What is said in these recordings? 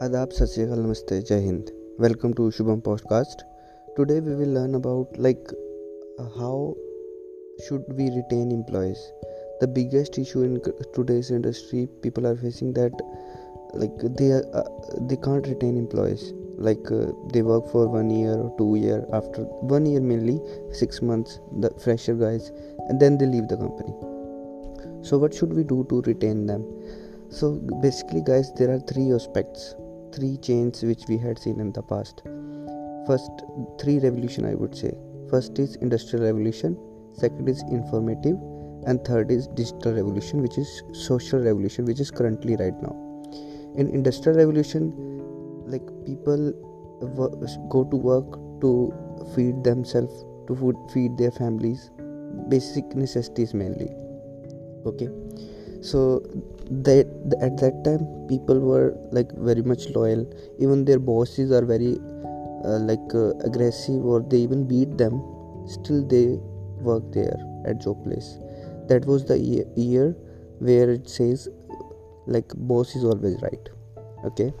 Adab, Sat Sri Akal, Namaste, Jai Hind. Welcome to Shubham Podcast. Today we will learn about like uh, how should we retain employees. The biggest issue in today's industry, people are facing that like they uh, they can't retain employees. Like uh, they work for one year or two year. After one year mainly, six months, the fresher guys, and then they leave the company. So what should we do to retain them? so basically guys there are three aspects three chains which we had seen in the past. First three revolution i would say. First is industrial revolution second is informative and third is digital revolution which is social revolution which is currently right now. In industrial revolution like people go to work to feed themselves to food, feed their families basic necessities mainly. Okay so that at that time people were like very much loyal. Even their bosses are very uh, like uh, aggressive or they even beat them. Still they work there at job place. That was the year, year where it says like boss is always right okay?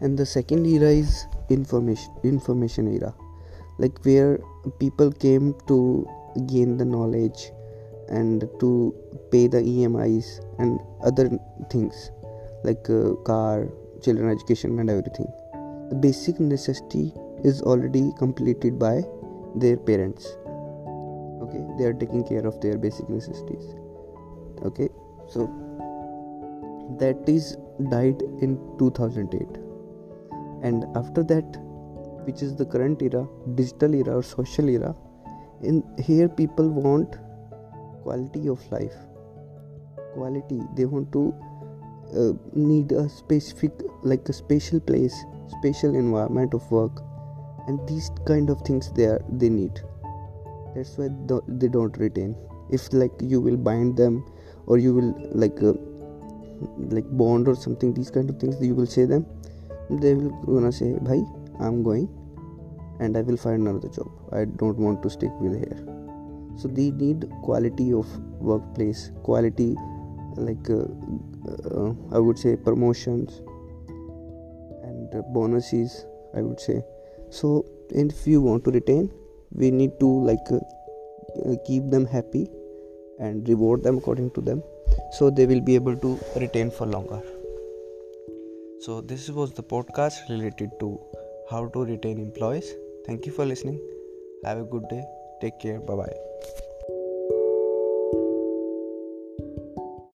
And the second era is information information era like where people came to gain the knowledge and to pay the EMIs and other things like uh, car, children education, and everything. The basic necessity is already completed by their parents. Okay, they are taking care of their basic necessities. Okay, so that is died in 2008, and after that, which is the current era, digital era or social era, in here people want quality of life. Quality. They want to uh, need a specific like a special place special environment of work. And these kind of things they are they need. That's why they don't retain. If like you will bind them or you will like uh, like bond or something these kind of things you will say them. They will gonna say bhai i'm going and i will find another job. I don't want to stick with here so they need quality of workplace quality like uh, uh, i would say promotions and bonuses i would say. So if you want to retain we need to like uh, keep them happy and reward them according to them. So they will be able to retain for longer. So this was the podcast related to how to retain employees. Thank you for listening. Have a good day take care bye bye